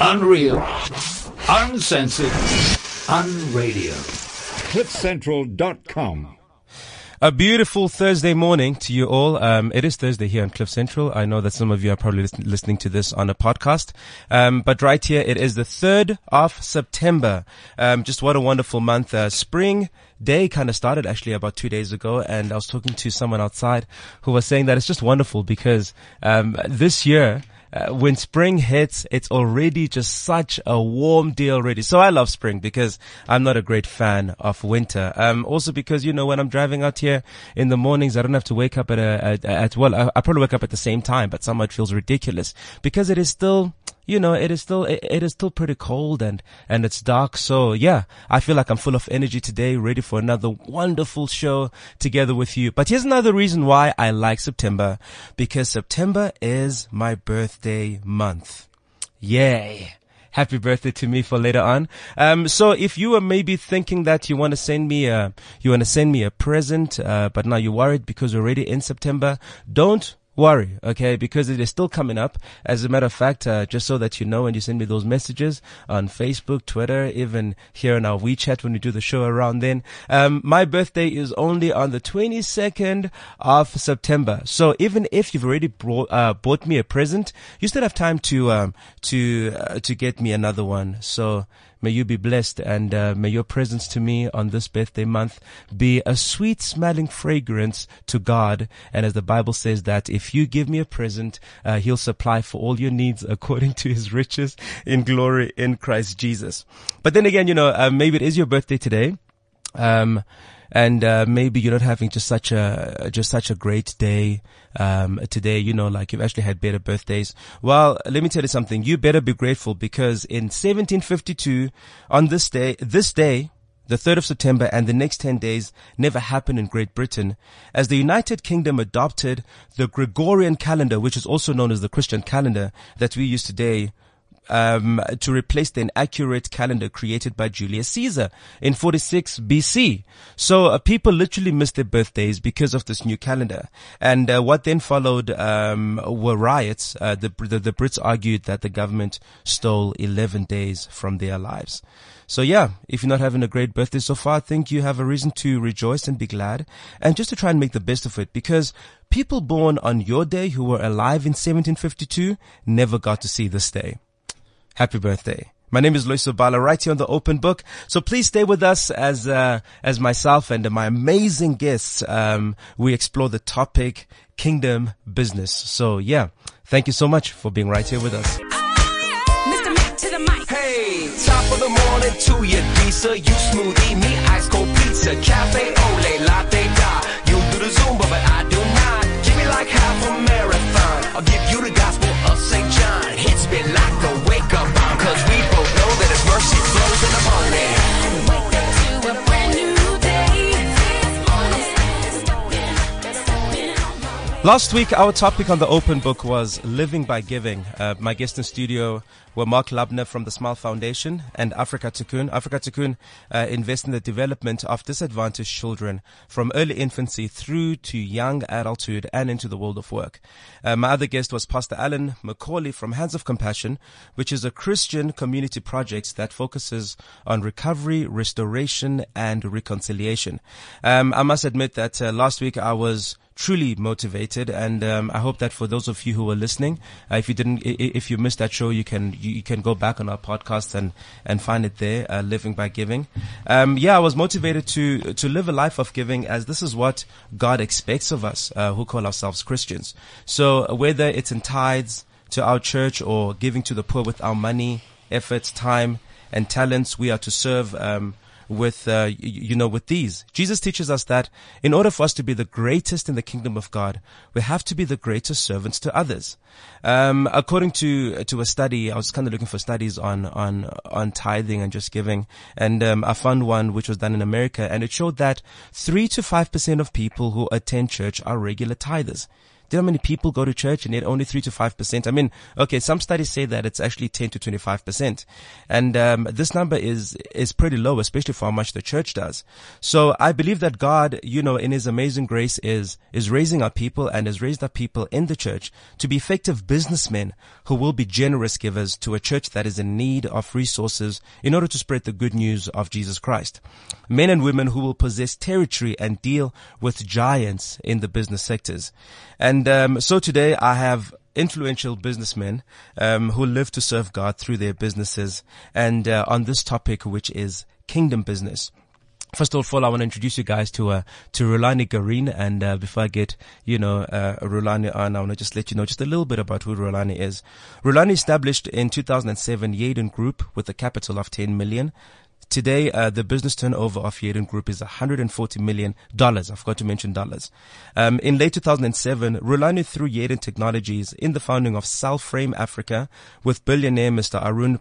Unreal. Uncensored. Unradio. CliffCentral.com. A beautiful Thursday morning to you all. Um, it is Thursday here on Cliff Central. I know that some of you are probably lis- listening to this on a podcast. Um, but right here, it is the 3rd of September. Um, just what a wonderful month. Uh, spring day kind of started actually about two days ago. And I was talking to someone outside who was saying that it's just wonderful because, um, this year, uh, when spring hits, it's already just such a warm day already. So I love spring because I'm not a great fan of winter. Um, also because, you know, when I'm driving out here in the mornings, I don't have to wake up at a, at, at well, I, I probably wake up at the same time, but somehow it feels ridiculous because it is still, you know, it is still, it, it is still pretty cold and, and it's dark. So yeah, I feel like I'm full of energy today, ready for another wonderful show together with you. But here's another reason why I like September, because September is my birthday month. Yay. Happy birthday to me for later on. Um, so if you are maybe thinking that you want to send me a, you want to send me a present, uh, but now you're worried because we're already in September, don't worry, okay? Because it is still coming up. As a matter of fact, uh, just so that you know, when you send me those messages on Facebook, Twitter, even here on our WeChat when we do the show around then, um, my birthday is only on the 22nd of September. So even if you've already brought, uh, bought me a present, you still have time to, um, to, uh, to get me another one. So, May you be blessed and uh, may your presence to me on this birthday month be a sweet smelling fragrance to God. And as the Bible says that if you give me a present, uh, he'll supply for all your needs according to his riches in glory in Christ Jesus. But then again, you know, uh, maybe it is your birthday today. Um, and uh, maybe you're not having just such a just such a great day um, today. You know, like you've actually had better birthdays. Well, let me tell you something. You better be grateful because in 1752, on this day, this day. The 3rd of September and the next 10 days never happened in Great Britain as the United Kingdom adopted the Gregorian calendar, which is also known as the Christian calendar that we use today um, to replace the inaccurate calendar created by Julius Caesar in 46 BC. So uh, people literally missed their birthdays because of this new calendar. And uh, what then followed um, were riots. Uh, the, the the Brits argued that the government stole 11 days from their lives. So yeah, if you're not having a great birthday so far, I think you have a reason to rejoice and be glad and just to try and make the best of it because people born on your day who were alive in 1752 never got to see this day. Happy birthday. My name is Loyiso Obala, right here on the open book. So please stay with us as, uh, as myself and my amazing guests, um, we explore the topic kingdom business. So yeah, thank you so much for being right here with us. The morning to you, Lisa. You smoothie, me ice cold pizza, cafe ole, latte da. You do the Zumba, but I do not. Give me like half a marathon. I'll give Last week, our topic on the open book was living by giving. Uh, my guests in studio were Marc Lubner from the Smile Foundation and Afrika Tikkun. Afrika Tikkun uh, invests in the development of disadvantaged children from early infancy through to young adulthood and into the world of work. Uh, my other guest was Pastor Alan McCauley from Hands of Compassion, which is a Christian community project that focuses on recovery, restoration, and reconciliation. Um, I must admit that uh, last week I was truly motivated and um, I hope that for those of you who were listening uh, if you didn't if you missed that show you can you, can go back on our podcast and and find it there uh, living by giving. Um, yeah I was motivated to to live a life of giving as this is what God expects of us uh, who call ourselves Christians. So whether it's in tithes to our church or giving to the poor with our money efforts time and talents we are to serve um, with, uh, you know, with these. Jesus teaches us that in order for us to be the greatest in the kingdom of God, we have to be the greatest servants to others. Um, according to, to a study, I was kind of looking for studies on, on, on tithing and just giving. And, um, I found one which was done in America and it showed that three to five percent of people who attend church are regular tithers. Do you know how many people go to church and yet only three to five percent? I mean, okay, some studies say that it's actually ten to twenty-five percent, and um, this number is is pretty low, especially for how much the church does. So I believe that God, you know, in His amazing grace, is is raising up people and has raised up people in the church to be effective businessmen who will be generous givers to a church that is in need of resources in order to spread the good news of Jesus Christ. Men and women who will possess territory and deal with giants in the business sectors. And um, so today I have influential businessmen um, who live to serve God through their businesses and uh, on this topic, which is kingdom business. First of all, I want to introduce you guys to uh, to Rhulani Garrine, and uh, before I get you know uh, Rhulani on, I want to just let you know just a little bit about who Rhulani is. Rhulani established in 2007 Yaden Group with a capital of 10 million. Today, uh, the business turnover of Yaden Group is 140 million dollars. I forgot to mention dollars. Um, in late 2007, Rhulani through Yaden Technologies in the founding of Celframe Africa with billionaire Mr. Arun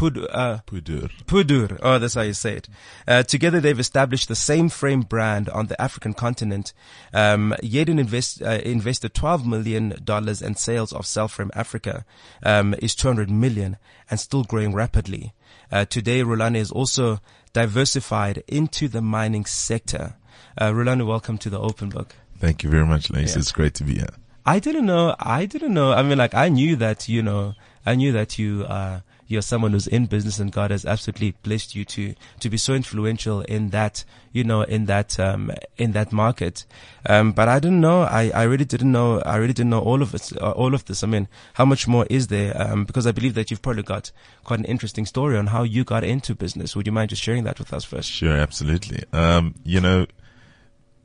uh, Pudur. Pudur. Oh, that's how you say it. Uh, together they've established the Celframe brand on the African continent. Um, Yaden invest, uh, invested $12 million and sales of Celframe Africa, um, is 200 million and still growing rapidly. Uh, today Rhulani is also diversified into the mining sector. Uh, Rhulani, welcome to the open book. Thank you very much, Lace. Yeah. It's great to be here. I didn't know. I didn't know. I mean, like, I knew that, you know, I knew that you, uh, you're someone who's in business and God has absolutely blessed you to, to be so influential in that, you know, in that, um, in that market. Um, but I didn't know. I, I really didn't know. I really didn't know all of it, uh, all of this. I mean, how much more is there? Um, because I believe that you've probably got quite an interesting story on how you got into business. Would you mind just sharing that with us first? Sure, absolutely. Um, you know,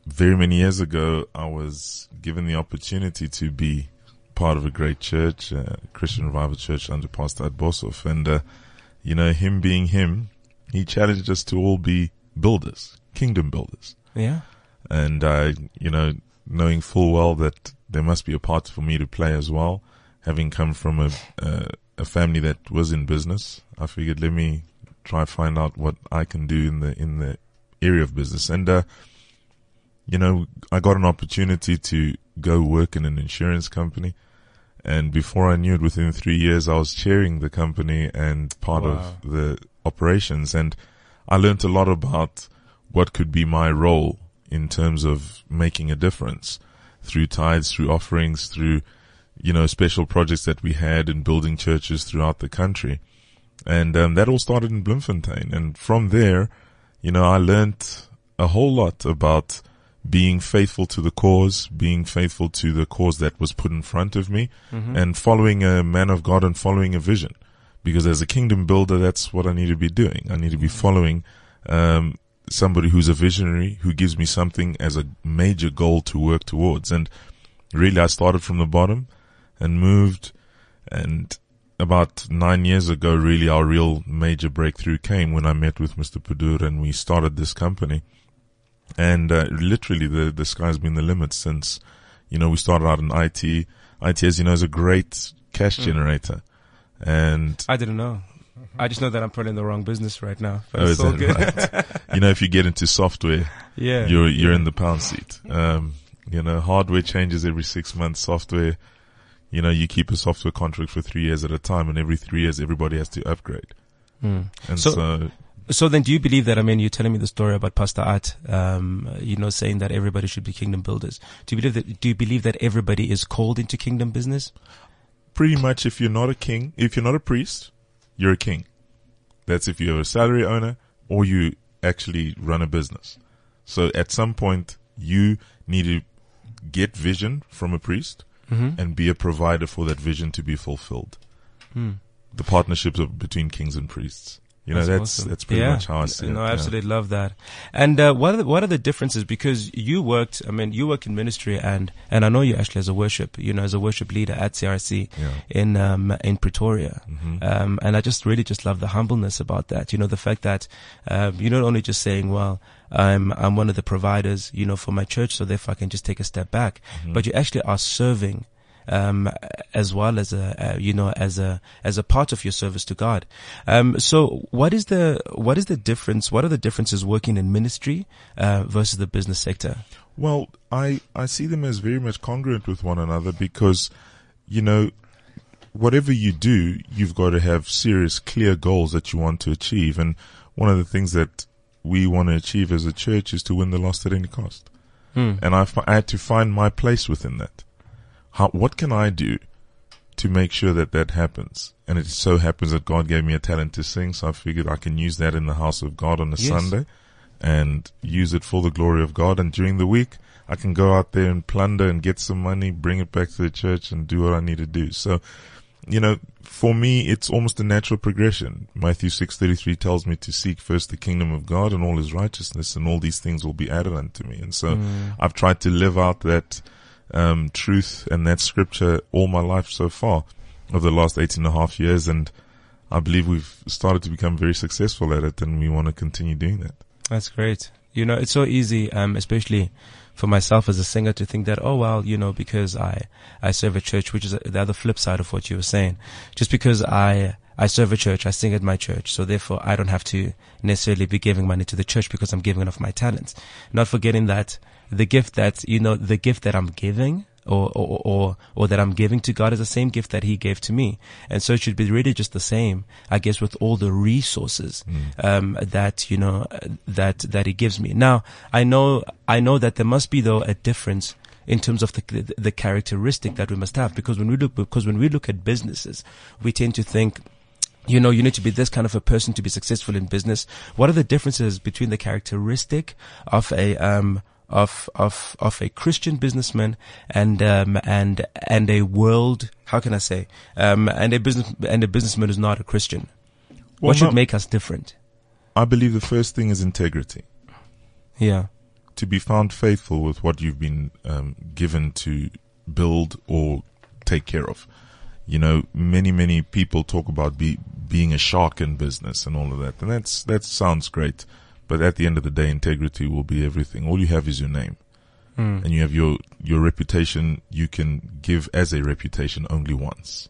very many years ago, I was given the opportunity to be part of a great church, uh, Christian Revival Church under Pastor At Boshoff. And, uh, you know, him being him, he challenged us to all be builders, kingdom builders. Yeah. And, uh, you know, knowing full well that there must be a part for me to play as well, having come from a, uh, a family that was in business, I figured let me try to find out what I can do in the, in the area of business. And, uh, you know, I got an opportunity to go work in an insurance company. And before I knew it, within three years, I was chairing the company and part Wow. of the operations. And I learned a lot about what could be my role in terms of making a difference through tithes, through offerings, through, you know, special projects that we had in building churches throughout the country. And, um, that all started in Bloemfontein. And from there, you know, I learned a whole lot about being faithful to the cause, being faithful to the cause that was put in front of me and following a man of God and following a vision. Because as a kingdom builder, that's what I need to be doing. I need to be following, um, somebody who's a visionary, who gives me something as a major goal to work towards. And really, I started from the bottom and moved and about nine years ago, really our real major breakthrough came when I met with Mr. Pudur and we started this company. And, uh, literally the, the sky's been the limit since, you know, we started out in IT. IT, as you know, is a great cash generator. And I didn't know. I just know that I'm probably in the wrong business right now. But Oh, is all that good. right? you know, if you get into software, yeah. you're you're in the pound seat. Um, you know, hardware changes every six months. Software, you know, you keep a software contract for three years at a time, and every three years, everybody has to upgrade. Mm. And So- so, So then do you believe that, I mean, you're telling me the story about Pastor At, um, you know, saying that everybody should be kingdom builders. Do you believe that, do you believe that everybody is called into kingdom business? pretty much, if you're not a king, if you're not a priest, you're a king. That's if you're a salary owner or you actually run a business. So at some point, you need to get vision from a priest Mm-hmm. and be a provider for that vision to be fulfilled. Hmm. The partnerships of, between kings and priests. You know, that's, that's, awesome. pretty Yeah. much how I see No, it. I yeah. absolutely love that. And uh, what are the, what are the differences? Because you worked, I mean, you work in ministry, and and I know you actually as a worship, you know, as a worship leader at CRC Yeah. in um, in Pretoria. Mhm. Um, and I just really just love the humbleness about that. You know, the fact that um, you're not only just saying, well, I'm I'm one of the providers, you know, for my church, so therefore I can just take a step back, Mm-hmm. but you actually are serving um, as well as a, uh, you know, as a, as a part of your service to God. Um, so what is the, what is the difference? What are the differences working in ministry, uh, versus the business sector? Well, I, I see them as very much congruent with one another because, you know, whatever you do, you've got to have serious, clear goals that you want to achieve. And one of the things that we want to achieve as a church is to win the lost at any cost. And I, I had to find my place within that. How, what can I do to make sure that that happens? And it so happens that God gave me a talent to sing, so I figured I can use that in the house of God on a Yes. Sunday and use it for the glory of God. And during the week, I can go out there and plunder and get some money, bring it back to the church and do what I need to do. So, you know, for me, it's almost a natural progression. Matthew 6.33 tells me to seek first the kingdom of God and all his righteousness and all these things will be added unto me. And so mm. I've tried to live out that, um, truth and that scripture all my life so far over the last 18 and a half years. And I believe we've started to become very successful at it and we want to continue doing that. That's great. You know, it's so easy, um, especially for myself as a singer to think that, oh, well, you know, because I, I serve a church, which is the other flip side of what you were saying. Just because I, I serve a church, I sing at my church, so therefore I don't have to necessarily be giving money to the church because I'm giving of my talents. Not forgetting that the gift that, you know, the gift that I'm giving, or, or, or, or that I'm giving to God is the same gift that He gave to me. And so it should be really just the same, I guess, with all the resources, um, that, you know, that, that He gives me. Now, I know, I know that there must be though a difference in terms of the, the, the characteristic that we must have because when we look, because when we look at businesses, we tend to think, you know, you need to be this kind of a person to be successful in business. What are the differences between the characteristic of a, um, of, of, of a Christian businessman and, um, and, and a world, how can I say, um, and a business, and a businessman who's not a Christian? Well, what should make us different? I believe the first thing is integrity. Yeah. to be found faithful with what you've been um, given to build or take care of. You know, many many people talk about be, being a shark in business and all of that, and that's that sounds great. But at the end of the day, integrity will be everything. All you have is your name, hmm. and you have your your reputation. You can give as a reputation only once,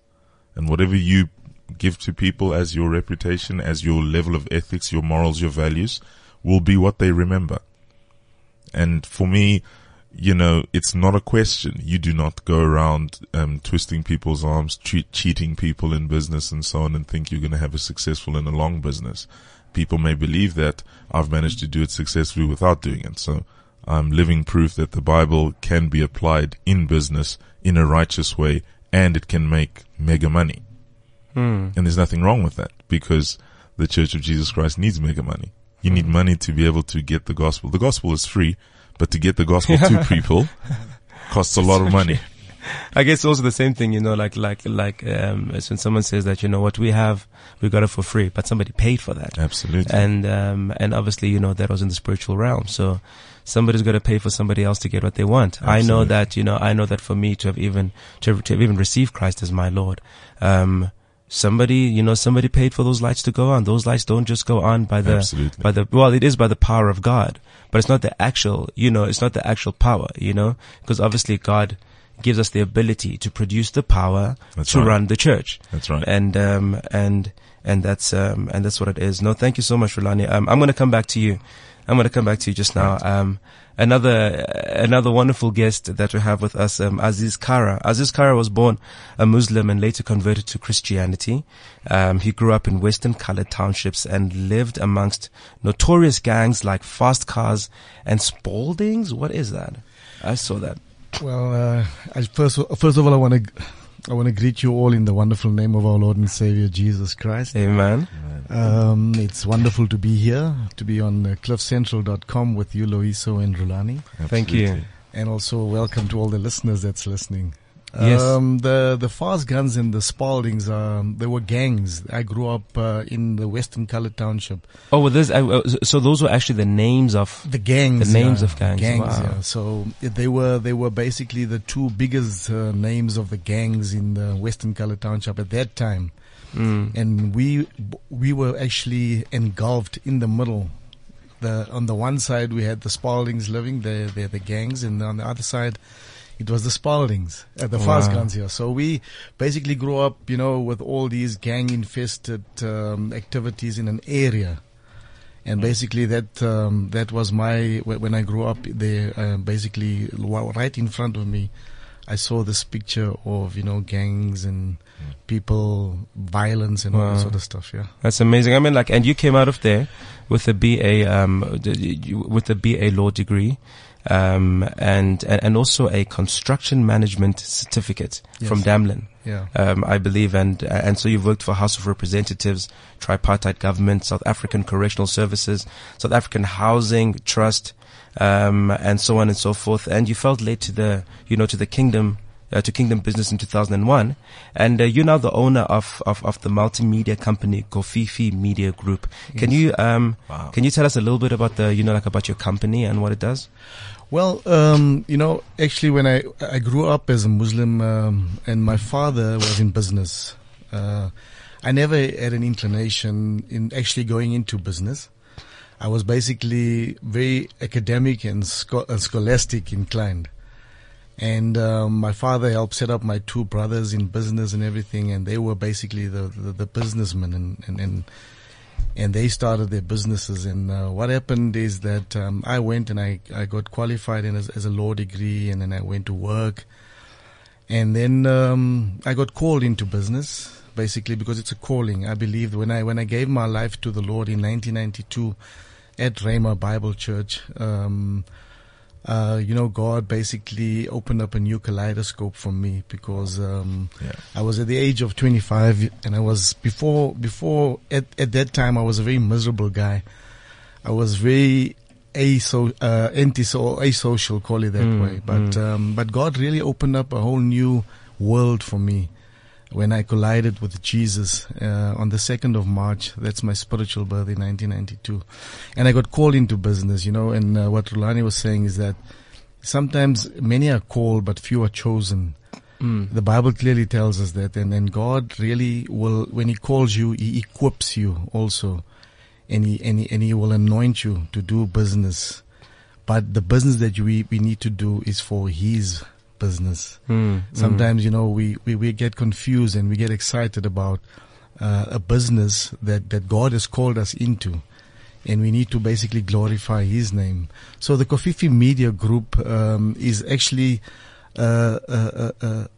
and whatever you give to people as your reputation, as your level of ethics, your morals, your values, will be what they remember. And for me, you know, it's not a question. You do not go around um, twisting people's arms, cheat, cheating people in business and so on, and think you're going to have a successful and a long business. People may believe that I've managed to do it successfully without doing it. So I'm living proof that the Bible can be applied in business in a righteous way, and it can make mega money. And there's nothing wrong with that because the Church of Jesus Christ needs mega money. You need money to be able to get the gospel. The gospel is free, but to get the gospel to people costs a lot of money. I guess also the same thing, you know, like, like, like, um, as when someone says that, you know, what we have, we got it for free, but somebody paid for that. Absolutely. And, um, and obviously, you know, that was in the spiritual realm. So somebody's got to pay for somebody else to get what they want. I know that, you know, I know that for me to have even, to, have- to have even received Christ as my Lord, um, somebody, you know, somebody paid for those lights to go on. Those lights don't just go on by the, Absolutely. by the, well, it is by the power of God, but it's not the actual, you know, it's not the actual power, you know, because obviously God gives us the ability to produce the power That's to right. run the church. That's right. And, um, and, and that's, um, and that's what it is. No, thank you so much, Rhulani. Um, I'm going to come back to you. I'm going to come back to you just now. Um, another, another wonderful guest that we have with us, um, Azziz Kara. Azziz Kara was born a Muslim and later converted to Christianity. Um, he grew up in Western colored townships and lived amongst notorious gangs like Fast Cars and Spaldings. What is that? I saw that. Well, uh, I first first of all, I want to I want to greet you all in the wonderful name of our Lord and Savior Jesus Christ. Amen. Um, it's wonderful to be here, to be on uh, cliffcentral.com with you, Loyiso and Rhulani, Thank you. And also welcome to all the listeners that's listening. Yes. Um, the the Fast Guns and the Spaldings, um, they were gangs. I grew up uh, in the Western Colored Township. Oh, well, this, uh, so those were actually the names of The gangs, The names yeah, of gangs, wow. yeah. So they were they were basically the two biggest uh, names of the gangs in the Western Colored Township at that time, Mm. and we we were actually engulfed in the middle. The on the one side we had the Spaldings living, the the, the gangs, and on the other side it was the Spaldings at the Wow. Fast Guns here. So we basically grew up, you know, with all these gang infested um, activities in an area. And basically that um, that was my when I grew up there. Uh, basically, right in front of me, I saw this picture of you know gangs and people, violence and all that sort of stuff. Yeah. That's amazing. I mean, like, and you came out of there with a BA, um, with a BA law degree, um, and, and and also a construction management certificate Yes. from Damelin, Yeah. um, I believe, and and so you've worked for House of Representatives, tripartite government, South African Correctional Services, South African Housing Trust, um, and so on and so forth. And you felt led to the, you know, to the kingdom. Uh, to Kingdom Business in 2001, and uh, you're now the owner of, of, of the multimedia company Kofifi Media Group. Can you um Wow. can you tell us a little bit about the you know like about your company and what it does? Well, um, you know, actually, when I I grew up as a Muslim, um, and my father was in business, uh, I never had an inclination in actually going into business. I was basically very academic and, scho- and scholastic inclined. And um, my father helped set up my two brothers in business and everything, and they were basically the, the, the businessmen, and, and, and and they started their businesses. And uh, what happened is that um, I went and I, I got qualified in as, as a law degree, and then I went to work, and then um, I got called into business basically because it's a calling. I believe when I when I gave my life to the Lord in 1992 at Rhema Bible Church. Um, uh, you know, God basically opened up a new kaleidoscope for me because um, Yeah. I was at the age of 25, and I was before before at at that time I was a very miserable guy. I was very aso uh, anti so asocial, call it that Mm, way. But um, but God really opened up a whole new world for me when I collided with Jesus uh, on the second of March. That's my spiritual birth in 1992, and I got called into business. You know, and uh, what Rhulani was saying is that sometimes many are called, but few are chosen. Mm. The Bible clearly tells us that, and then God really will, when He calls you, He equips you also, and He and He, and he will anoint you to do business. But the business that we we need to do is for His business. Mm. Sometimes you know we, we, we get confused and we get excited about uh, a business that that God has called us into, and we need to basically glorify His name. So the Kofifi Media Group um, is actually uh, a, a, a, a-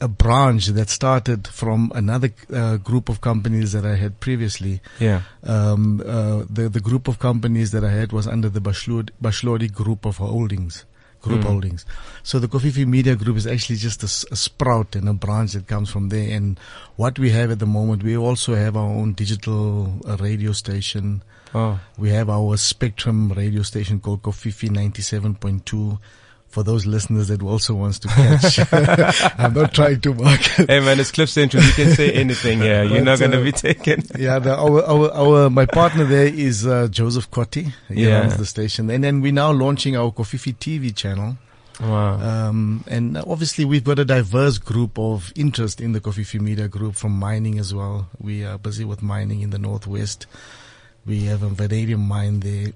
a branch that started from another uh, group of companies that I had previously. Yeah. Um, uh, the the group of companies that I had was under the Bashlod, Bashlodi Group of Holdings. Group Mm. Holdings. So the Kofifi Media Group is actually just a sprout and a branch that comes from there. And what we have at the moment, we also have our own digital uh, radio station. Oh. We have our Spectrum radio station called Kofifi 97.2. For those listeners that also wants to catch, I'm not trying to market. Hey man, it's Cliff Central. You can say anything here. You're But, not gonna uh, be taken. Yeah, the, our, our, our, my partner there is uh, Joseph Cotti. He Yeah. runs the station. And then we're now launching our Kofifi TV channel. Wow. Um, and obviously we've got a diverse group of interest in the Kofifi Media Group from mining as well. We are busy with mining in the Northwest. We have a vanadium mine there.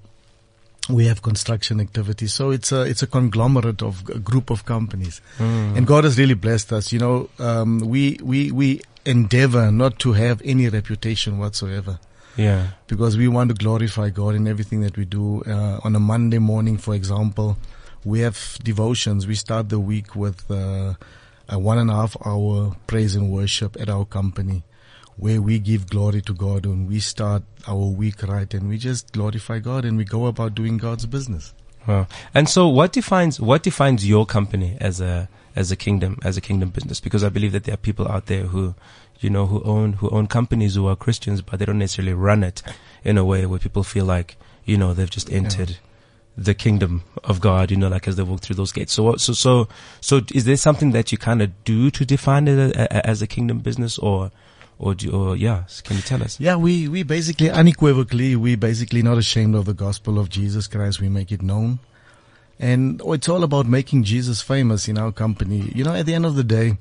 We have construction activities. So it's a, it's a conglomerate of a group of companies. Mm. And God has really blessed us. You know, um, we, we, we endeavor not to have any reputation whatsoever Yeah. because we want to glorify God in everything that we do. Uh, on a Monday morning, for example, we have devotions. We start the week with uh, a one and a half hour praise and worship at our company where we give glory to God and we start our week right and we just glorify God and we go about doing God's business. Wow. And so what defines, what defines your company as a, as a kingdom, as a kingdom business? Because I believe that there are people out there who, you know, who own, who own companies who are Christians, but they don't necessarily run it in a way where people feel like, you know, they've just entered the kingdom of God, you know, like as they walk through those gates. So, so, so, so is there something that you kind of do to define it a, a, as a kingdom business or, or do, or yeah, can you tell us? Yeah, we, we basically unequivocally, we basically not ashamed of the gospel of Jesus Christ. We make it known. And it's all about making Jesus famous in our company. You know, at the end of the day,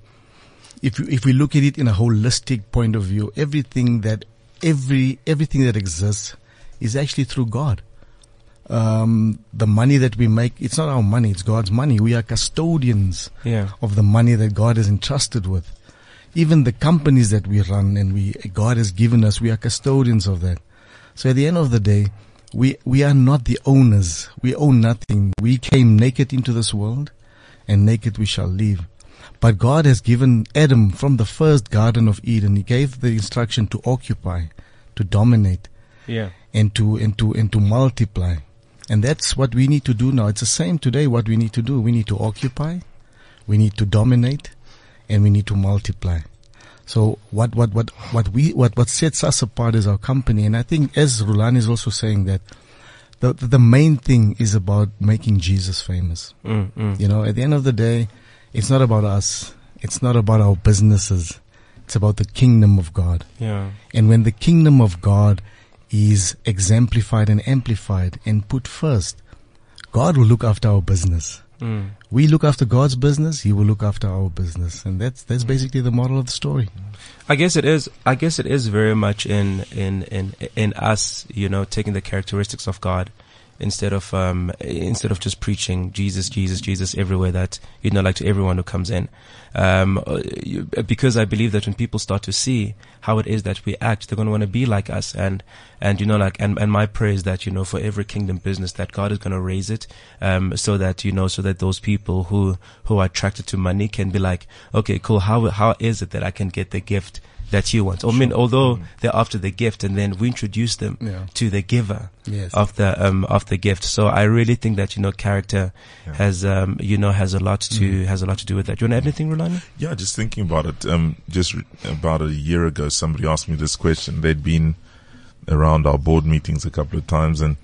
if you, if we look at it in a holistic point of view, everything that every everything that exists is actually through God. um, the money that we make, it's not our money, it's God's money. We are custodians Yeah. of the money that God has entrusted with. Even the companies that we run and we, God has given us, we are custodians of that. So at the end of the day, we, we are not the owners. We own nothing. We came naked into this world and naked we shall leave. But God has given Adam from the first Garden of Eden, He gave the instruction to occupy, to dominate, Yeah. and to, and to, and to multiply. And that's what we need to do now. It's the same today what we need to do. We need to occupy, we need to dominate, and we need to multiply. So what, what, what, what we, what, what sets us apart is our company. And I think as Rhulani is also saying that the, the main thing is about making Jesus famous. Mm, mm. You know, at the end of the day, it's not about us. It's not about our businesses. It's about the kingdom of God. Yeah. And when the kingdom of God is exemplified and amplified and put first, God will look after our business. Mm. We look after God's business, He will look after our business. And that's, that's basically the moral of the story. I guess it is. I guess it is very much in in in in us, you know, taking the characteristics of God instead of um instead of just preaching Jesus, Jesus, Jesus everywhere that you know, like to everyone who comes in. Um, uh, because I believe that when people start to see how it is that we act, they're going to want to be like us. And and you know, like and and my prayer is that you know, for every kingdom business, that God is going to raise it, um, so that you know, so that those people who who are attracted to money can be like, okay, cool. How how is it that I can get the gift? That you want. I mean, although they're after the gift, and then we introduce them Yeah. to the giver Yes. of the um, of the gift. So I really think that you know character has um, you know has a lot to has a lot to do with that. You want to add anything, Rolando? Yeah, just thinking about it. Um, just re- about a year ago, somebody asked me this question. They'd been around our board meetings a couple of times, and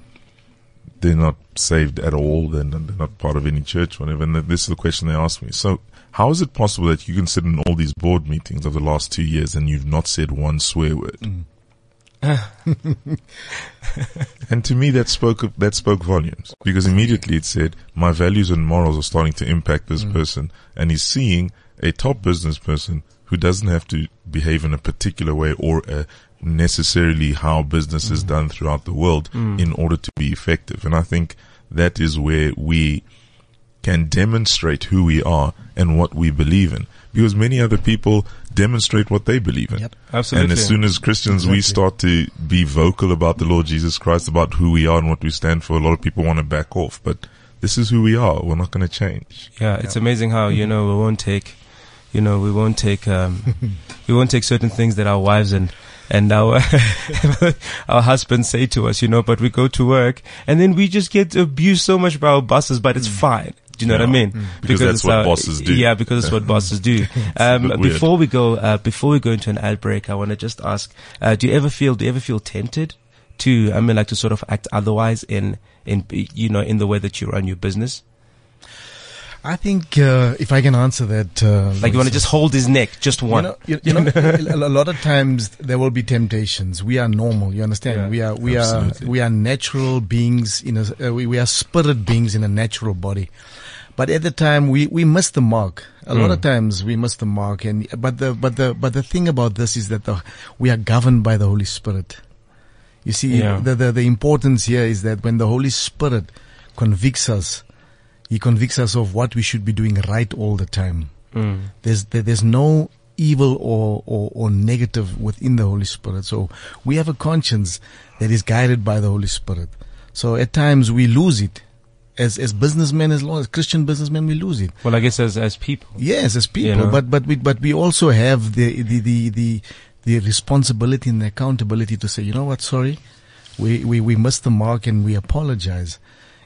they're not saved at all. They're not, they're not part of any church, whatever. And this is the question they asked me. So, how is it possible that you can sit in all these board meetings of the last two years and you've not said one swear word? Mm. and to me, that spoke that spoke volumes because immediately it said my values and morals are starting to impact this mm. person, and he's seeing a top business person who doesn't have to behave in a particular way or uh, necessarily how business is mm. done throughout the world in order to be effective. And I think that is where we can demonstrate who we are and what we believe in. Because many other people demonstrate what they believe in. Yep. Absolutely. And as soon as Christians, we start to be vocal about the Lord Jesus Christ, about who we are and what we stand for, a lot of people want to back off. But this is who we are. We're not going to change. Yeah, it's amazing how you know we won't take, you know, we won't take, um, we won't take certain things that our wives and and our our husbands say to us, you know, but we go to work and then we just get abused so much by our bosses, but it's fine. Do you know what I Yeah. mean? Because that's it's what our- bosses do. Yeah, because it's what bosses do. Um, before we go, uh, before we go into an ad break, I want to just ask: uh, Do you ever feel? Do you ever feel tempted to? I mean, like to sort of act otherwise in in you know in the way that you run your business? I think, uh, if I can answer that, uh, Like you want to just hold his neck, just one. You know, you, you know a a lot of times there will be temptations. We are normal. You understand? Yeah, we are we absolutely. are we are natural beings in a uh, we, we are spirit beings in a natural body. But at the time we we miss the mark. A lot Mm. of times we miss the mark. And but the but the but the thing about this is that the, we are governed by the Holy Spirit. You see, Yeah. the, the the importance here is that when the Holy Spirit convicts us, He convicts us of what we should be doing right all the time. Mm. There's there, there's no evil or, or or negative within the Holy Spirit. So we have a conscience that is guided by the Holy Spirit. So at times we lose it. As as businessmen, as long as Christian businessmen, we lose it. Well, I guess as as people. Yes, as people, You know? but but we but we also have the the the the, the responsibility and the accountability to say, you know what, sorry, we we we missed the mark and we apologize,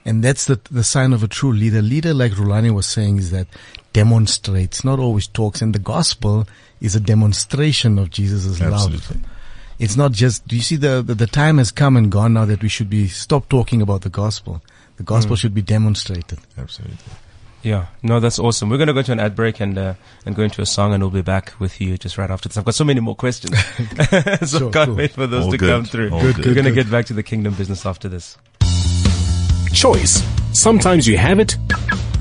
and that's the the sign of a true leader. Leader, like Rhulani was saying, is that demonstrates, not always talks, and the gospel is a demonstration of Jesus' love. Absolutely. It's not just. Do you see the, the the time has come and gone now that we should be stop talking about the gospel. The gospel should be demonstrated. Absolutely. Yeah, no, that's awesome. We're gonna go to an ad break and uh, and go into a song, and we'll be back with you just right after this. I've got so many more questions, so Sure, can't cool. wait for those All to good. come through. All Good, We're gonna get back to the kingdom business after this. Choice. Sometimes you have it,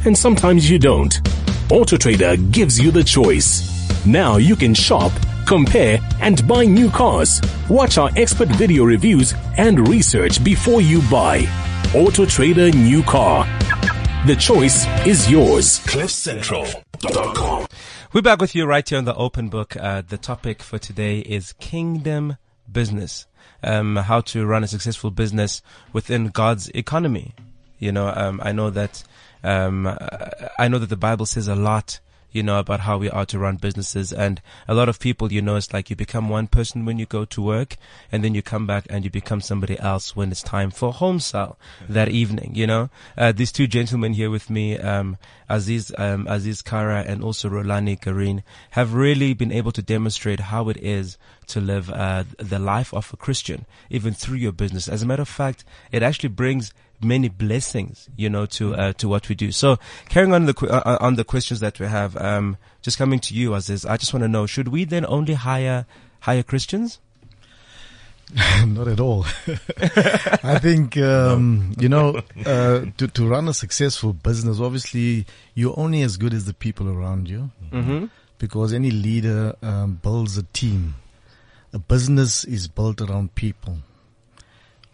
and sometimes you don't. AutoTrader gives you the choice. Now you can shop, compare, and buy new cars. Watch our expert video reviews and research before you buy. Auto Trader new car. The choice is yours. CliffCentral.com. We're back with you right here on the open book. Uh, the topic for today is kingdom business. Um, how to run a successful business within God's economy. You know, um, I know that, um, I know that the Bible says a lot, you know, about how we are to run businesses. And a lot of people, you know, it's like you become one person when you go to work and then you come back and you become somebody else when it's time for home sale that evening, you know. Uh, these two gentlemen here with me, um, Azziz, um, Azziz Kara and also Rhulani Garrine have really been able to demonstrate how it is to live, uh, the life of a Christian, even through your business. As a matter of fact, it actually brings many blessings, you know, to uh, to what we do. So, carrying on the uh, on the questions that we have, um, just coming to you, Azziz, I just want to know: should we then only hire hire Christians? Not at all. I think um, you know uh, to to run a successful business. Obviously, you're only as good as the people around you, Mm-hmm. because any leader um, builds a team. A business is built around people,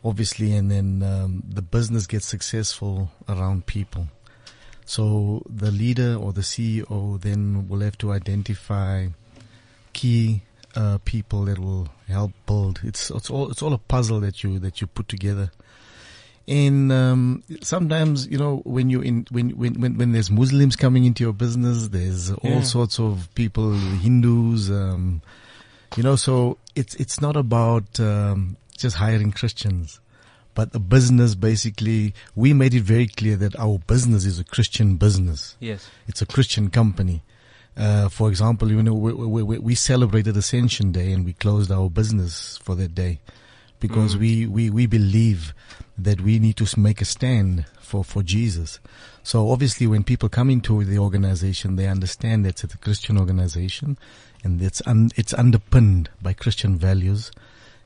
obviously, and then um, the business gets successful around people. So the leader or the CEO then will have to identify key uh, people that will help build. It's it's all it's all a puzzle that you that you put together. And um, sometimes you know when you in when, when when when there's Muslims coming into your business, there's all Yeah. sorts of people, Hindus, um, you know. So it's it's not about um, just hiring Christians, but the business basically we made it very clear that our business is a Christian business Yes. it's a Christian company. Uh, for example, you know, we, we, we, we celebrated Ascension Day and we closed our business for that day because we, we, we believe that we need to make a stand for, for Jesus. So obviously when people come into the organization, they understand that it's a Christian organization and it's, un, it's underpinned by Christian values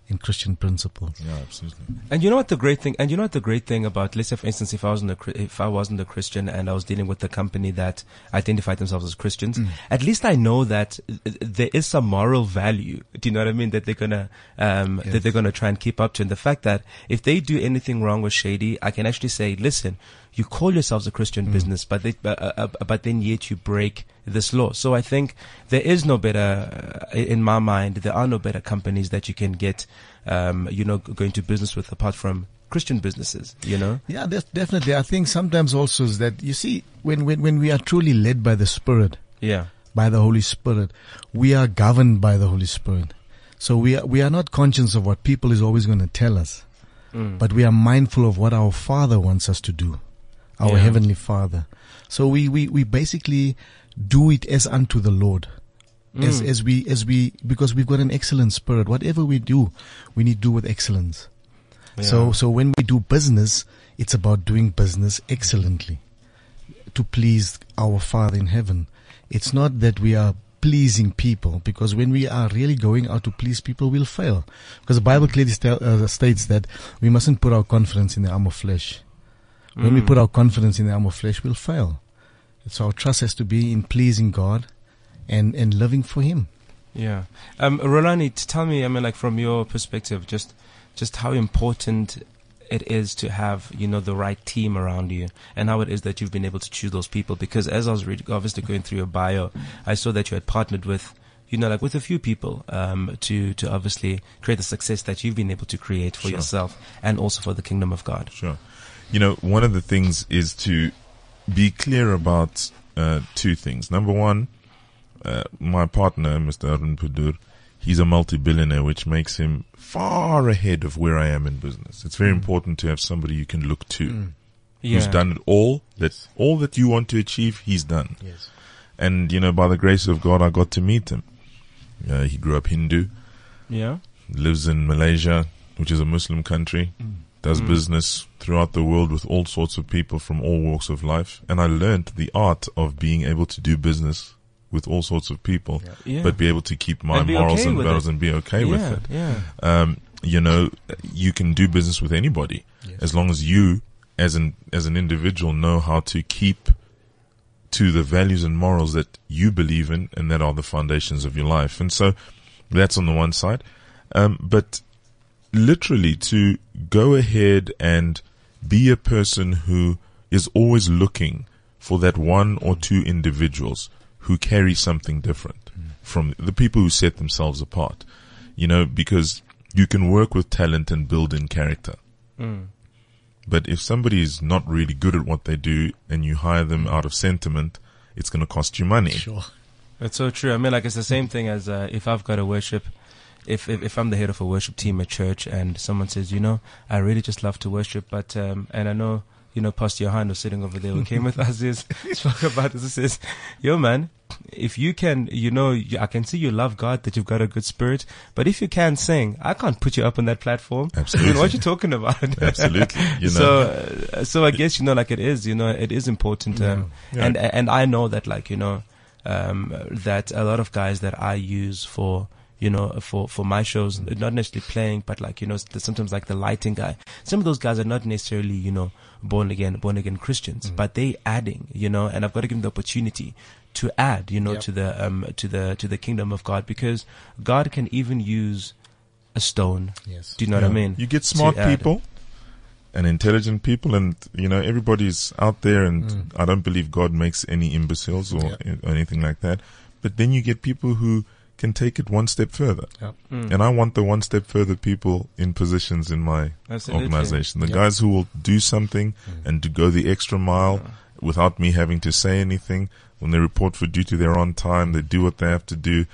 and Christian principles. Yeah, absolutely. And you know what the great thing, and you know what the great thing about, let's say for instance, if I wasn't a, if I wasn't a Christian and I was dealing with a company that identified themselves as Christians, at least I know that there is some moral value. Do you know what I mean? That they're gonna, um, that they're gonna try and keep up to. And the fact that if they do anything wrong or shady, I can actually say, listen, you call yourselves a Christian business, but they, uh, uh, but then yet you break this law. So I think there is no better, uh, in my mind, there are no better companies that you can get, um, you know, go into business with apart from Christian businesses, you know? Yeah, def- definitely. I think sometimes also is that, you see, when, when, when we are truly led by the Spirit, Yeah. by the Holy Spirit. We are governed by the Holy Spirit. So we are, we are not conscious of what people is always going to tell us, Mm. but we are mindful of what our Father wants us to do, our Yeah. Heavenly Father. So we, we, we basically do it as unto the Lord. As, Mm. as we, as we, because we've got an excellent spirit. Whatever we do, we need to do with excellence. So, Yeah. so when we do business, it's about doing business excellently to please our Father in heaven. It's not that we are pleasing people because when we are really going out to please people, we'll fail. Because the Bible clearly sta- uh, states that we mustn't put our confidence in the arm of flesh. When we Mm. put our confidence in the arm of flesh, we'll fail. So our trust has to be in pleasing God and, and living for Him. Yeah. Um, Rhulani, tell me, I mean, like from your perspective, just, just how important it is to have, you know, the right team around you and how it is that you've been able to choose those people. Because as I was reading, obviously going through your bio, I saw that you had partnered with, you know, like with a few people, um, to, to obviously create the success that you've been able to create for Sure. yourself and also for the kingdom of God. Sure. You know, one of the things is to be clear about uh, two things. Number one, uh, my partner, Mr. Arun Pudur, he's a multi-billionaire, which makes him far ahead of where I am in business. It's very important to have somebody you can look to, who's Yeah. done it all. That all that you want to achieve, he's done. Yes. And you know, by the grace of God, I got to meet him. Uh, he grew up Hindu, Yeah. lives in Malaysia, which is a Muslim country, does Mm. business throughout the world with all sorts of people from all walks of life. And I learned the art of being able to do business with all sorts of people, Yeah. but be able to keep my And morals okay and values and be okay yeah. with it. Yeah. Um, you know, you can do business with anybody as long as you, as an as an individual, know how to keep to the values and morals that you believe in, and that are the foundations of your life. And so, that's on the one side. Um, but literally, to go ahead and be a person who is always looking for that one or two individuals who carry something different from the people who set themselves apart. You know, because you can work with talent and build in character. But if somebody is not really good at what they do and you hire them out of sentiment, it's going to cost you money. Sure. It's so true. I mean, like it's the same thing as uh, if I've got a worship, if, if if I'm the head of a worship team at church, and someone says, you know, I really just love to worship, but um, and I know, you know, Pastor Johan was sitting over there who came with us is spoke about this. He says, yo, man, if you can, you know, I can see you love God, that you've got a good spirit, but if you can't sing, I can't put you up on that platform. I mean, Absolutely. what you talking about? Absolutely. You know, So, uh, so I guess you know, like it is, you know, it is important, um, Yeah. and and I know that, like you know, um, that a lot of guys that I use for you know for for my shows, not necessarily playing, but like you know, sometimes like the lighting guy. Some of those guys are not necessarily you know born again born again Christians, but they adding, you know, and I've got to give them the opportunity to add, you know, Yep. to the um to the to the kingdom of God because God can even use a stone. Yes. Do you know what I mean? You get smart people and intelligent people, and you know everybody's out there. And I don't believe God makes any imbeciles or, Yeah. or anything like that. But then you get people who can take it one step further, Yeah. Mm. and I want the one step further people in positions in my Absolutely. organization. The Yeah. guys who will do something mm. and to go the extra mile without me having to say anything. When they report for duty, they're on time. They do what they have to do,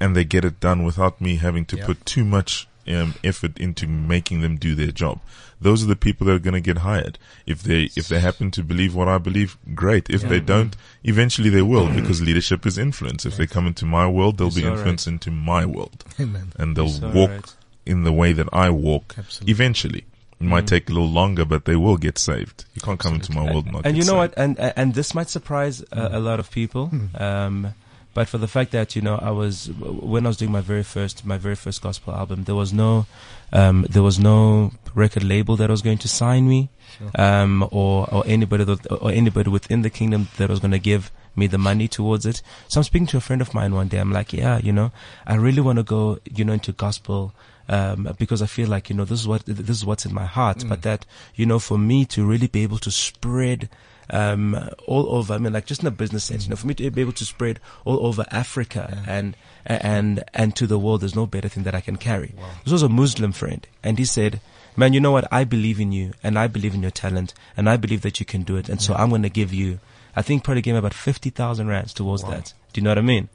and they get it done without me having to Yeah. put too much um, effort into making them do their job. Those are the people that are going to get hired. If they if they happen to believe what I believe, great. If they don't, eventually they will because leadership is influence. If they come into my world, they'll You're be so right. influenced into my world, Amen. and they'll so walk right. in the way that I walk. Absolutely. Eventually, it might take a little longer, but they will get saved. You can't come into my world and not and get you know saved. what and and this might surprise uh, a lot of people um but for the fact that you know I was when I was doing my very first my very first gospel album there was no um there was no record label that was going to sign me um or or anybody that, or anybody within the kingdom that was going to give me the money towards it. So I'm speaking to a friend of mine one day. I'm like yeah you know I really want to go you know into gospel um, because I feel like you know this is what this is what's in my heart. But that you know, for me to really be able to spread um, all over, I mean, like just in a business sense, you know, for me to be able to spread all over Africa and and and to the world, there's no better thing that I can carry. This was a Muslim friend, and he said. Man, you know what? I believe in you, and I believe in your talent, and I believe that you can do it. And so I'm going to give you, I think, probably gave me about fifty thousand rands towards that. Do you know what I mean?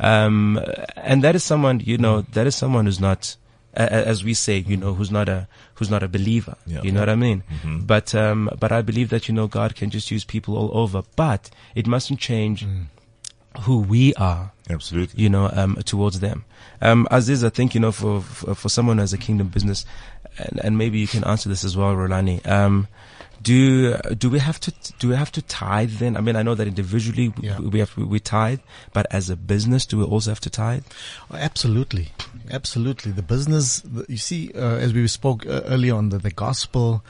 Um, and that is someone, you know, that is someone who's not, as we say, you know, who's not a who's not a believer. Yeah. You know what I mean? Mm-hmm. But um, but I believe that you know God can just use people all over, but it mustn't change who we are. Absolutely. You know, um, towards them. Um, Azziz, I think you know, for for, for someone as a kingdom business, and, and maybe you can answer this as well, Rhulani. Um, do do we have to do we have to tithe then? I mean, I know that individually we- Yeah. we have we tithe, but as a business, do we also have to tithe? Oh, Absolutely, absolutely. The business, you see, uh, as we spoke uh, earlier on, the, the gospel,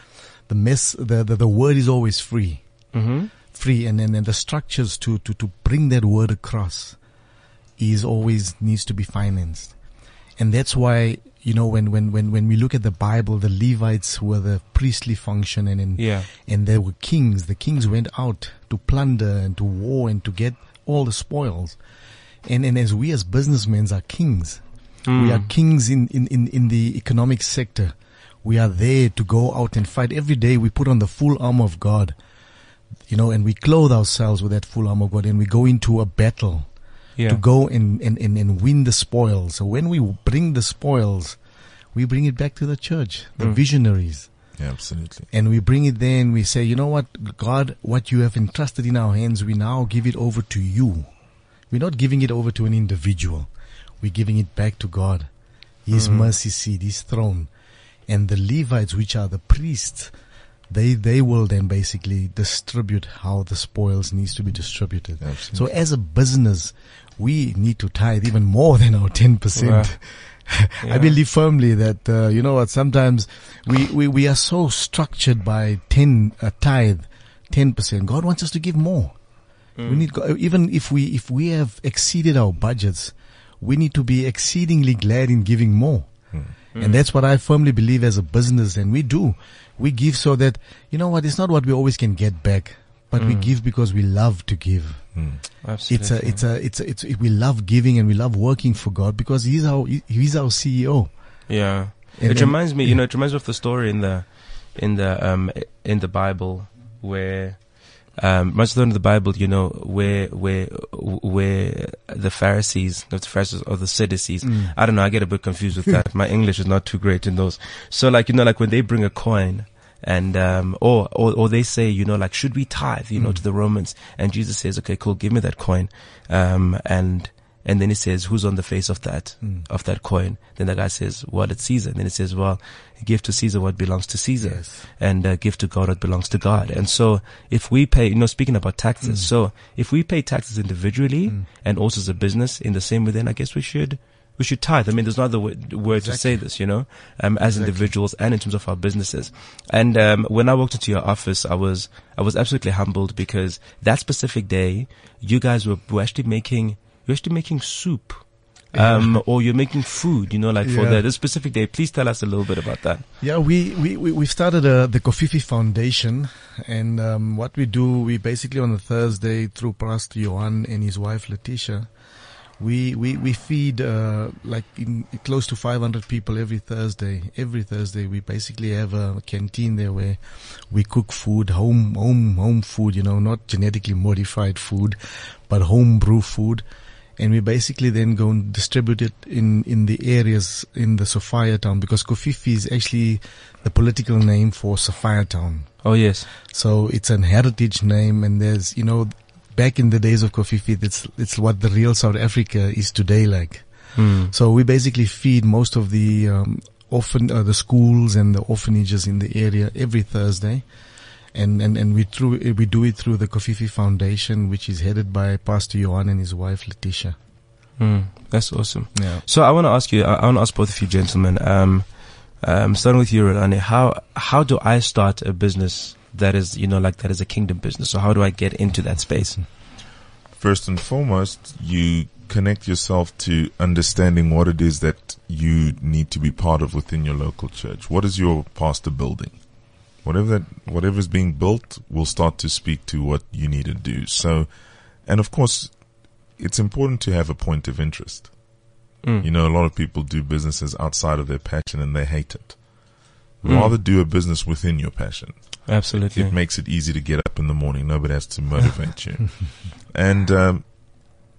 the mess, the, the the word is always free, Mm-hmm. free, and then and the structures to to to bring that word across is always needs to be financed, and that's why you know when when when when we look at the Bible, the Levites were the priestly function, and and, Yeah. and there were kings. The kings went out to plunder and to war and to get all the spoils. And, and as we as businessmen are kings, we hmm. are kings in, in, in, in the economic sector. We are there to go out and fight. Every day we put on the full armor of God, you know, and we clothe ourselves with that full armor of God and we go into a battle Yeah. to go and, and, and, and win the spoils. So when we bring the spoils, we bring it back to the church, the Mm. visionaries Yeah, absolutely. and we bring it there and we say, you know what, God, what you have entrusted in our hands, we now give it over to you. We're not giving it over to an individual. We're giving it back to God. His mercy seat, His throne. And the Levites, which are the priests, they, they will then basically distribute how the spoils needs to be distributed. So as a business, we need to tithe even more than our 10%. Right. I believe firmly that, uh, you know what, sometimes we, we, we are so structured by 10, uh, tithe, 10%. God wants us to give more. We need, even if we, if we have exceeded our budgets, we need to be exceedingly glad in giving more. And that's what I firmly believe as a business. And we do. We give so that, you know what, it's not what we always can get back, but we give because we love to give. Absolutely. It's a, it's a, it's a, it's, we love giving and we love working for God because He's our, He's our CEO. Yeah. And it reminds me, you know, it reminds me of the story in the, in the, um, in the Bible where, um, much of the Bible, you know, where, where, where the Pharisees, not the Pharisees or the Sadducees, I don't know, I get a bit confused with that. My English is not too great in those. So like, you know, like when they bring a coin, and um or, or or they say you know like should we tithe you know to the romans? And jesus says okay cool give me that coin. Um and and then he says who's on the face of that of that coin? Then the guy says well it's caesar. And then he says well give to caesar what belongs to caesar and uh, give to god what belongs to god. And so if we pay you know speaking about taxes so if we pay taxes individually and also as a business in the same way then i guess we should we should tithe. I mean, there's no other word, word to say this, you know, um, as individuals and in terms of our businesses. And, um, when I walked into your office, I was, I was absolutely humbled because that specific day, you guys were, were actually making, you're actually making soup. Um, or you're making food, you know, like for Yeah. the, specific day. Please tell us a little bit about that. Yeah, we, we, we, we started uh, the Kofifi Foundation and um, what we do, we basically on a Thursday through Pastor Johan and his wife Letitia, we, we, we feed uh, like in, close to 500 people every Thursday. Every Thursday we basically have a canteen there where we cook food, home, home, home food, you know, not genetically modified food, but home brew food and we basically then go and distribute it in, in the areas in the Sophiatown because Kofifi is actually the political name for Sophiatown. Oh, yes. So it's an heritage name and there's, you know, back in the days of Kofifi, it's, it's what the real South Africa is today like. Hmm. So we basically feed most of the, um, orphan, uh, the schools and the orphanages in the area every Thursday. And, and, and we through, we do it through the Kofifi Foundation, which is headed by Pastor Johan and his wife Letitia. Hmm. That's awesome. Yeah. So I want to ask you, I, I want to ask both of you gentlemen, um, um, starting with you, Rhulani, how, how do I start a business that is, you know, like that is a kingdom business? So how do I get into that space? First and foremost, you connect yourself to understanding what it is that you need to be part of within your local church. What is your pastor building? Whatever that, whatever is being built will start to speak to what you need to do. So, and of course, it's important to have a point of interest. You know, a lot of people do businesses outside of their passion and they hate it. Rather do a business within your passion. Absolutely. It makes it easy to get up in the morning. Nobody has to motivate you. And um,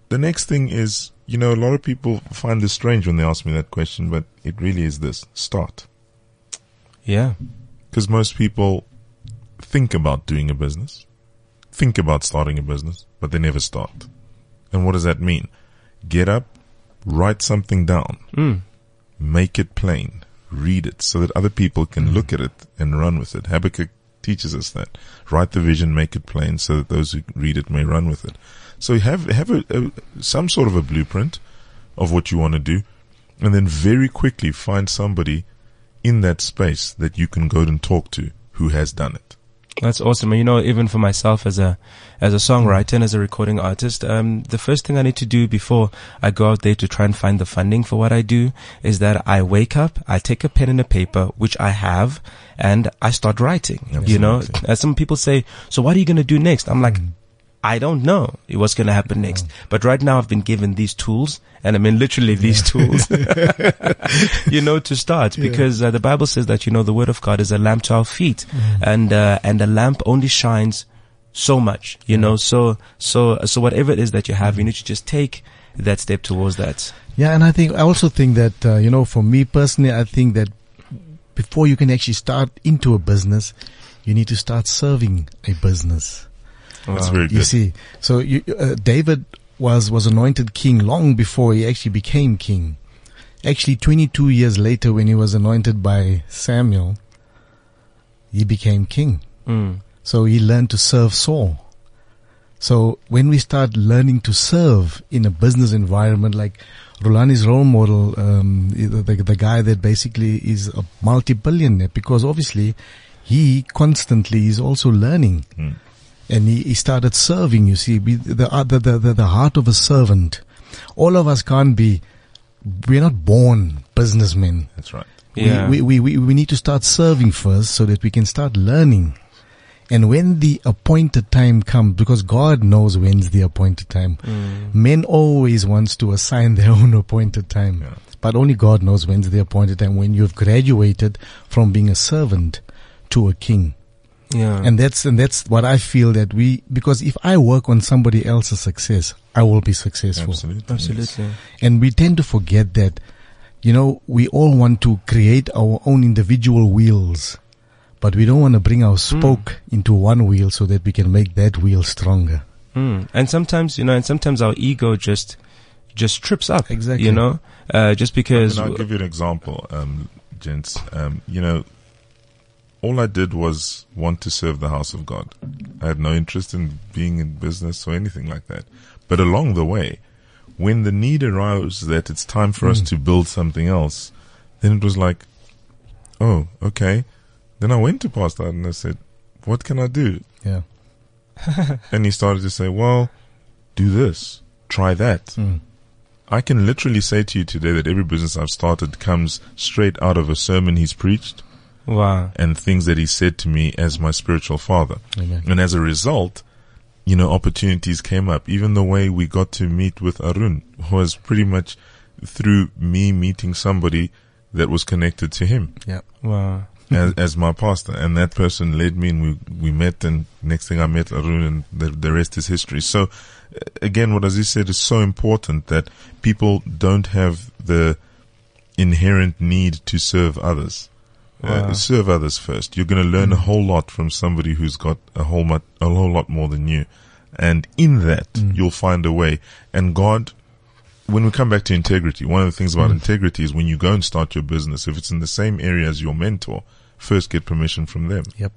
the next thing is, you know, a lot of people find this strange when they ask me that question, but it really is this: start. yeah. Because most people think about doing a business, think about starting a business, but they never start. And what does that mean? Get up, write something down, Mm. make it plain, read it so that other people can look at it and run with it. Habakkuk teaches us that. Write the vision, make it plain so that those who read it may run with it. So have, have a, a, some sort of a blueprint of what you want to do and then very quickly find somebody in that space that you can go and talk to who has done it. That's awesome. You know, even for myself as a as a songwriter and as a recording artist, um, the first thing I need to do before I go out there to try and find the funding for what I do is that I wake up, I take a pen and a paper, which I have, and I start writing. You know, as some people say, so what are you going to do next? I'm like, I don't know what's going to happen next. But right now I've been given these tools and I mean literally these tools, you know, to start. Because uh, the Bible says that, you know, the word of God is a lamp to our feet and, uh, and a lamp only shines so much, you know, so, so, so whatever it is that you have, you need to just take that step towards that. Yeah, and I think I also think that uh, you know, for me personally, I think that before you can actually start into a business, you need to start serving a business. That's very You see, so you, uh, David was was anointed king long before he actually became king. Actually, 22 years later, when he was anointed by Samuel, he became king. Mm. So he learned to serve Saul. So when we start learning to serve in a business environment, like Rhulani's role model, um, the, the, the guy that basically is a multi-billionaire, because obviously he constantly is also learning. And he, he started serving, you see, we- the, uh, the, the, the, the heart of a servant. All of us can't be, we're not born businessmen. That's right. Yeah. We, we, we, we need to start serving first so that we can start learning. And when the appointed time comes, because God knows when's the appointed time, men always wants to assign their own appointed time. Yeah. But only God knows when's the appointed time when you've graduated from being a servant to a king. Yeah. And that's, and that's what I feel that we, because if I work on somebody else's success, I will be successful. Absolutely. yes. Absolutely. And we tend to forget that, you know, we all want to create our own individual wheels, but we don't want to bring our spoke into one wheel so that we can make that wheel stronger. Mm. And sometimes, you know, and sometimes our ego just, just trips up. Exactly. You know, uh, just because. And I'll give you an example, um, gents. Um, you know, all I did was want to serve the house of God. I had no interest in being in business or anything like that. But along the way, when the need arose that it's time for us to build something else, then it was like, oh, okay. Then I went to Pastor and I said, what can I do? Yeah. And he started to say, well, do this, try that. Mm. I can literally say to you today that every business I've started comes straight out of a sermon he's preached wow. and things that he said to me as my spiritual father. Amen. And as a result, you know, opportunities came up. Even the way we got to meet with Arun was pretty much through me meeting somebody that was connected to him Yeah. Wow. as, as my pastor. And that person led me and we, we met and next thing I met Arun and the, the rest is history. So again, what Azziz said is so important that people don't have the inherent need to serve others. Uh, serve others first. You're going to learn a mm. whole lot from somebody who's got a whole lot, a whole lot more than you. And in that, mm. you'll find a way. And God, when we come back to integrity, one of the things about mm. integrity is when you go and start your business, if it's in the same area as your mentor, first get permission from them. Yep.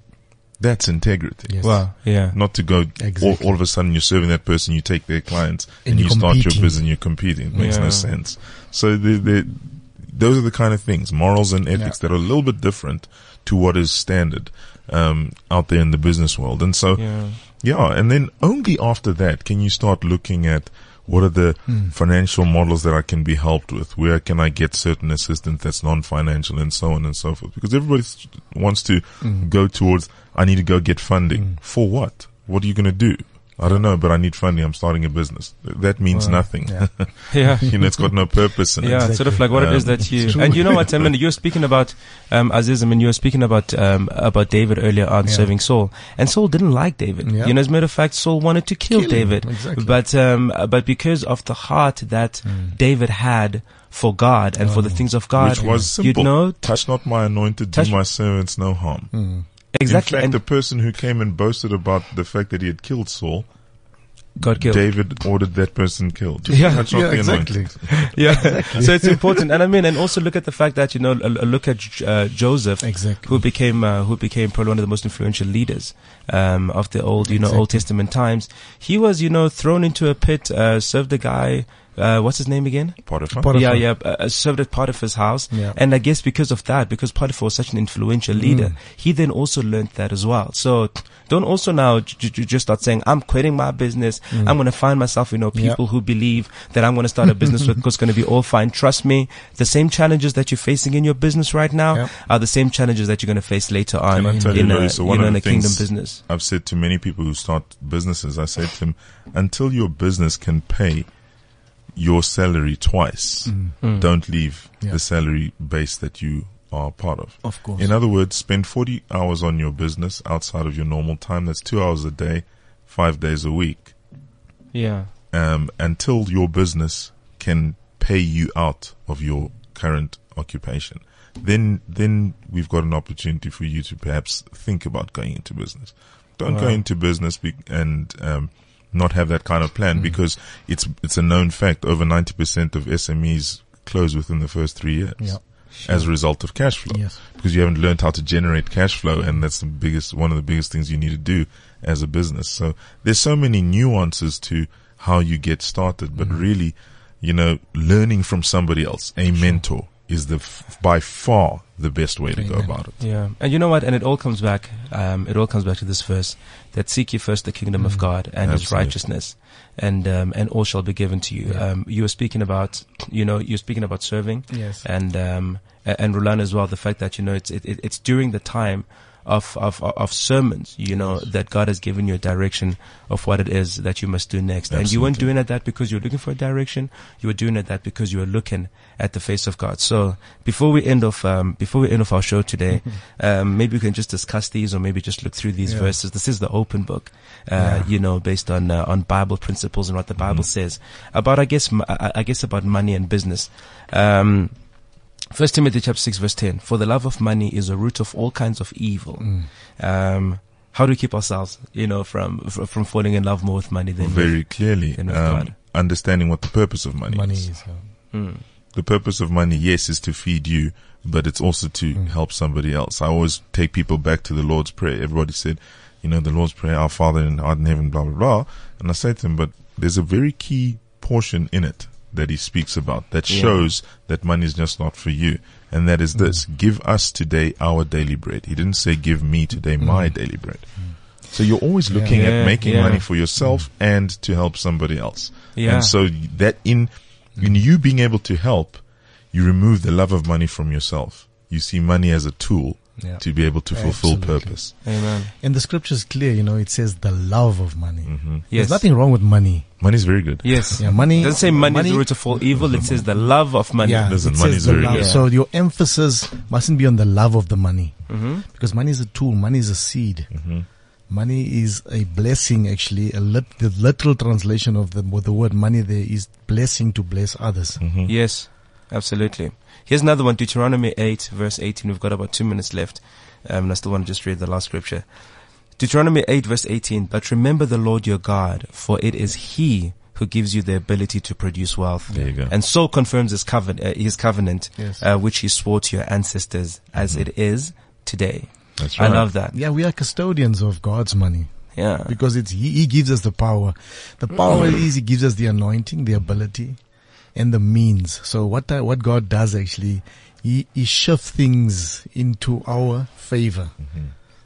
That's integrity. Yes. Wow. Yeah. Not to go all, Exactly. all of a sudden you're serving that person, you take their clients, and, And you you're start your business and you're competing. It makes Yeah. no sense. So the, the, those are the kind of things, morals and ethics that are a little bit different to what is standard um, out there in the business world. And so, Yeah. yeah, and then only after that can you start looking at what are the hmm. financial models that I can be helped with? Where can I get certain assistance that's non-financial and so on and so forth? Because everybody wants to hmm. go towards, I need to go get funding. Hmm. For what? What are you going to do? I don't know, but I need funding. I'm starting a business. That means nothing. yeah. Yeah. you know, it's got no purpose in Yeah, it. sort of like what it is Um, that you, and you know what, I mean, you were speaking about, um, Azziz, I mean, you were speaking about, um, about David earlier on Yeah. serving Saul, and Saul didn't like David. Yeah. You know, as a matter of fact, Saul wanted to kill, Kill David. exactly. But, um, but because of the heart that David had for God and for the things of God, Which was simple. you simple. know, touch not my anointed, Touch- do my servants no harm. Exactly, In fact, and the person who came and boasted about the fact that he had killed Saul, God killed. David ordered that person killed. Yeah. Touch not Yeah, exactly. Yeah. so it's important, and I mean, and also look at the fact that you know, look at uh, Joseph, Exactly. who became uh, who became probably one of the most influential leaders um, of the old, you know, Old Testament times. He was, you know, thrown into a pit, uh, served a guy. Uh, what's his name again? Potiphar. Potiphar. Yeah, yeah. Uh, served at Potiphar's house, Yeah. and I guess because of that, because Potiphar was such an influential leader, he then also learned that as well. So don't also now j- j- just start saying, "I'm quitting my business. I'm going to find myself, you know, Yeah. people who believe that I'm going to start a business with because it's going to be all fine." Trust me, the same challenges that you're facing in your business right now Yeah. are the same challenges that you're going to face later on Can I tell you, in a, Loyiso, so you know, in the a kingdom business. I've said to many people who start businesses, I say to them, until your business can pay your salary twice, don't leave Yeah. the salary base that you are part of. Of course. In other words, spend 40 hours on your business outside of your normal time. That's two hours a day, five days a week, Yeah. um, until your business can pay you out of your current occupation. Then, then we've got an opportunity for you to perhaps think about going into business. Don't go into business be- and, um, not have that kind of plan mm. because it's, it's a known fact over 90% of SMEs close within the first three years Yeah. as a result of cash flow. Yes. because you haven't learned how to generate cash flow and that's the biggest one of the biggest things you need to do as a business. So there's so many nuances to how you get started but mm. really you know learning from somebody else a mentor is the f- by far the best way to go about it. Yeah, and you know what? And it all comes back. Um, it all comes back to this verse: that seek ye first the kingdom of God and His righteousness, and um, and all shall be given to you. Yeah. Um, you were speaking about, you know, you're speaking about serving, Yes. and um, and Rhulani as well. The fact that you know it's it, it- it's during the time. Of, of of sermons, you know that God has given you a direction of what it is that you must do next, and you weren't doing it that because you're looking for a direction. You were doing it that because you were looking at the face of God. So before we end off, um, before we end off our show today, um, maybe we can just discuss these, or maybe just look through these Yeah. verses. This is the open book, uh, Yeah. you know, based on uh, on Bible principles and what the Bible says about, I guess, I guess about money and business. Um, First Timothy chapter six verse ten: For the love of money is a root of all kinds of evil. Mm. Um, how do we keep ourselves, you know, from from falling in love more with money than with- Very clearly, Then with um, understanding what the purpose of money, Money is. is. uh, Mm. The purpose of money, yes, is to feed you, but it's also to Mm. help somebody else. I always take people back to the Lord's Prayer. Everybody said, you know, the Lord's Prayer, Our Father in art in heaven, blah, blah, blah. And I say to them, but there's a very key portion in it that he speaks about that Yeah. shows that money is just not for you. And that is this, Mm. give us today our daily bread. He didn't say give me today my daily bread. So you're always looking Mm. Yeah, at making yeah. money for yourself and to help somebody else. Yeah. And so that in, in you being able to help, you remove the love of money from yourself. You see money as a tool Yeah. to be able to fulfill Absolutely. purpose. Amen. And the scripture is clear, you know, it says the love of money. hmm Yes. There's nothing wrong with money. Money is very good. Yes. Yeah, money. It doesn't say money, is the root of all evil. It says the love of money. Yeah, Listen, it money says is the very love. good. So your emphasis mustn't be on the love of the money. hmm Because money is a tool. Money is a seed. hmm Money is a blessing, actually. A lit, the literal translation of the, the word money there is blessing to bless others. hmm Yes, absolutely. Here's another one, Deuteronomy 8, verse 18. We've got about two minutes left. Um, and I still want to just read the last scripture. Deuteronomy 8, verse 18. But remember the Lord your God, for it is He who gives you the ability to produce wealth. There you go. And so confirms his, coven- uh, his covenant, Yes. uh, which he swore to your ancestors as it is today. That's right. I love that. Yeah, we are custodians of God's money Yeah. because it's he, he gives us the power. The power is He gives us the anointing, the ability, and the means. So what that, what God does actually, He He shifts things into our favor.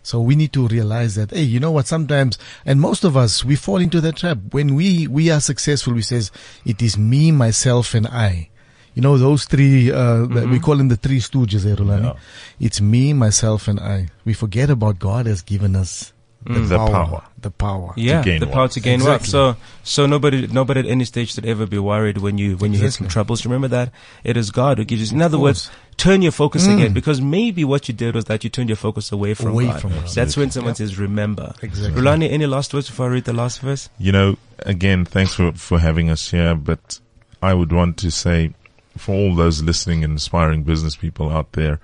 So we need to realize that, hey, you know what? Sometimes, and most of us, we fall into that trap. When we we are successful, we says it is me, myself, and I. You know those three. Uh, that we call them the three stooges, eh, Rhulani? Yeah. It's me, myself, and I. We forget about God has given us the, The power, power. The power. Yeah, gain the wealth. power to gain wealth. So, so nobody, nobody at any stage should ever be worried when you when you hit some troubles. Remember that it is God who gives you. In other words, turn your focus Mm. again because maybe what you did was that you turned your focus away from Away God. from God. That's when someone says, "Remember." Exactly. Rhulani, any last words before I read the last verse? You know, again, thanks for, for having us here, but I would want to say for all those listening and inspiring business people out there,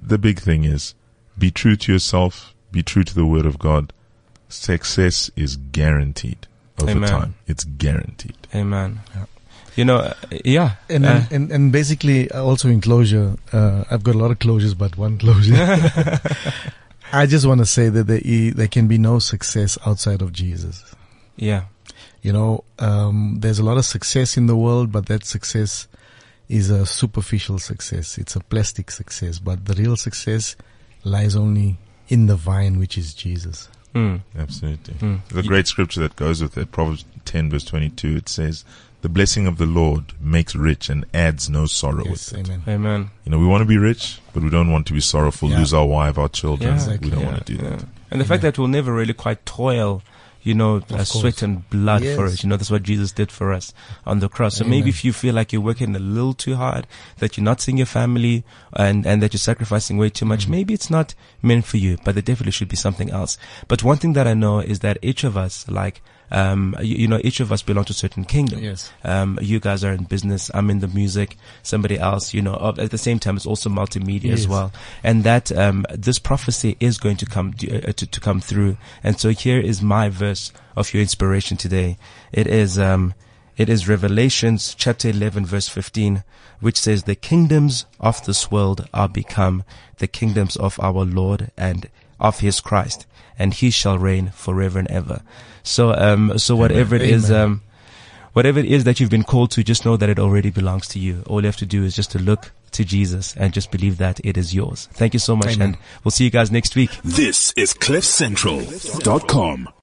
the big thing is be true to yourself, be true to the word of God. Success is guaranteed over Amen. time. It's guaranteed. Amen. Yeah. You know, uh, yeah. And, uh, and and basically uh, also in closure, uh, I've got a lot of closures, but one closure. I just want to say that there, there can be no success outside of Jesus. yeah. You know, um, there's a lot of success in the world, but that success is a superficial success. It's a plastic success, but the real success lies only in the vine, which is Jesus. Mm, Absolutely. mm. The great scripture that goes with it, Proverbs 10 verse 22, it says, the blessing of the Lord makes rich and adds no sorrow Yes, with it. amen. Amen. You know, we want to be rich, but we don't want to be sorrowful, Yeah. lose our wife, our children. Yeah, Exactly. We don't yeah, want to do yeah. that. And the fact that we'll never really quite toil, you know, uh, sweat and blood for Yes. it. You know, that's what Jesus did for us on the cross. So Amen. maybe if you feel like you're working a little too hard, that you're not seeing your family and, and that you're sacrificing way too Mm. much, maybe it's not meant for you, but there definitely should be something else. But one thing that I know is that each of us, like, um, you, you know, each of us belong to a certain kingdom. Yes. Um, you guys are in business. I'm in the music. Somebody else, you know, at the same time, it's also multimedia as well. And that, um, this prophecy is going to come, uh, to, to come through. And so here is my verse of your inspiration today. It is, um, it is Revelations chapter 11 verse 15, which says, the kingdoms of this world are become the kingdoms of our Lord and of his Christ, and he shall reign forever and ever. So, um, so whatever it is, um, whatever it is that you've been called to, just know that it already belongs to you. All you have to do is just to look to Jesus and just believe that it is yours. Thank you so much, Amen. and we'll see you guys next week. This is CliffCentral.com.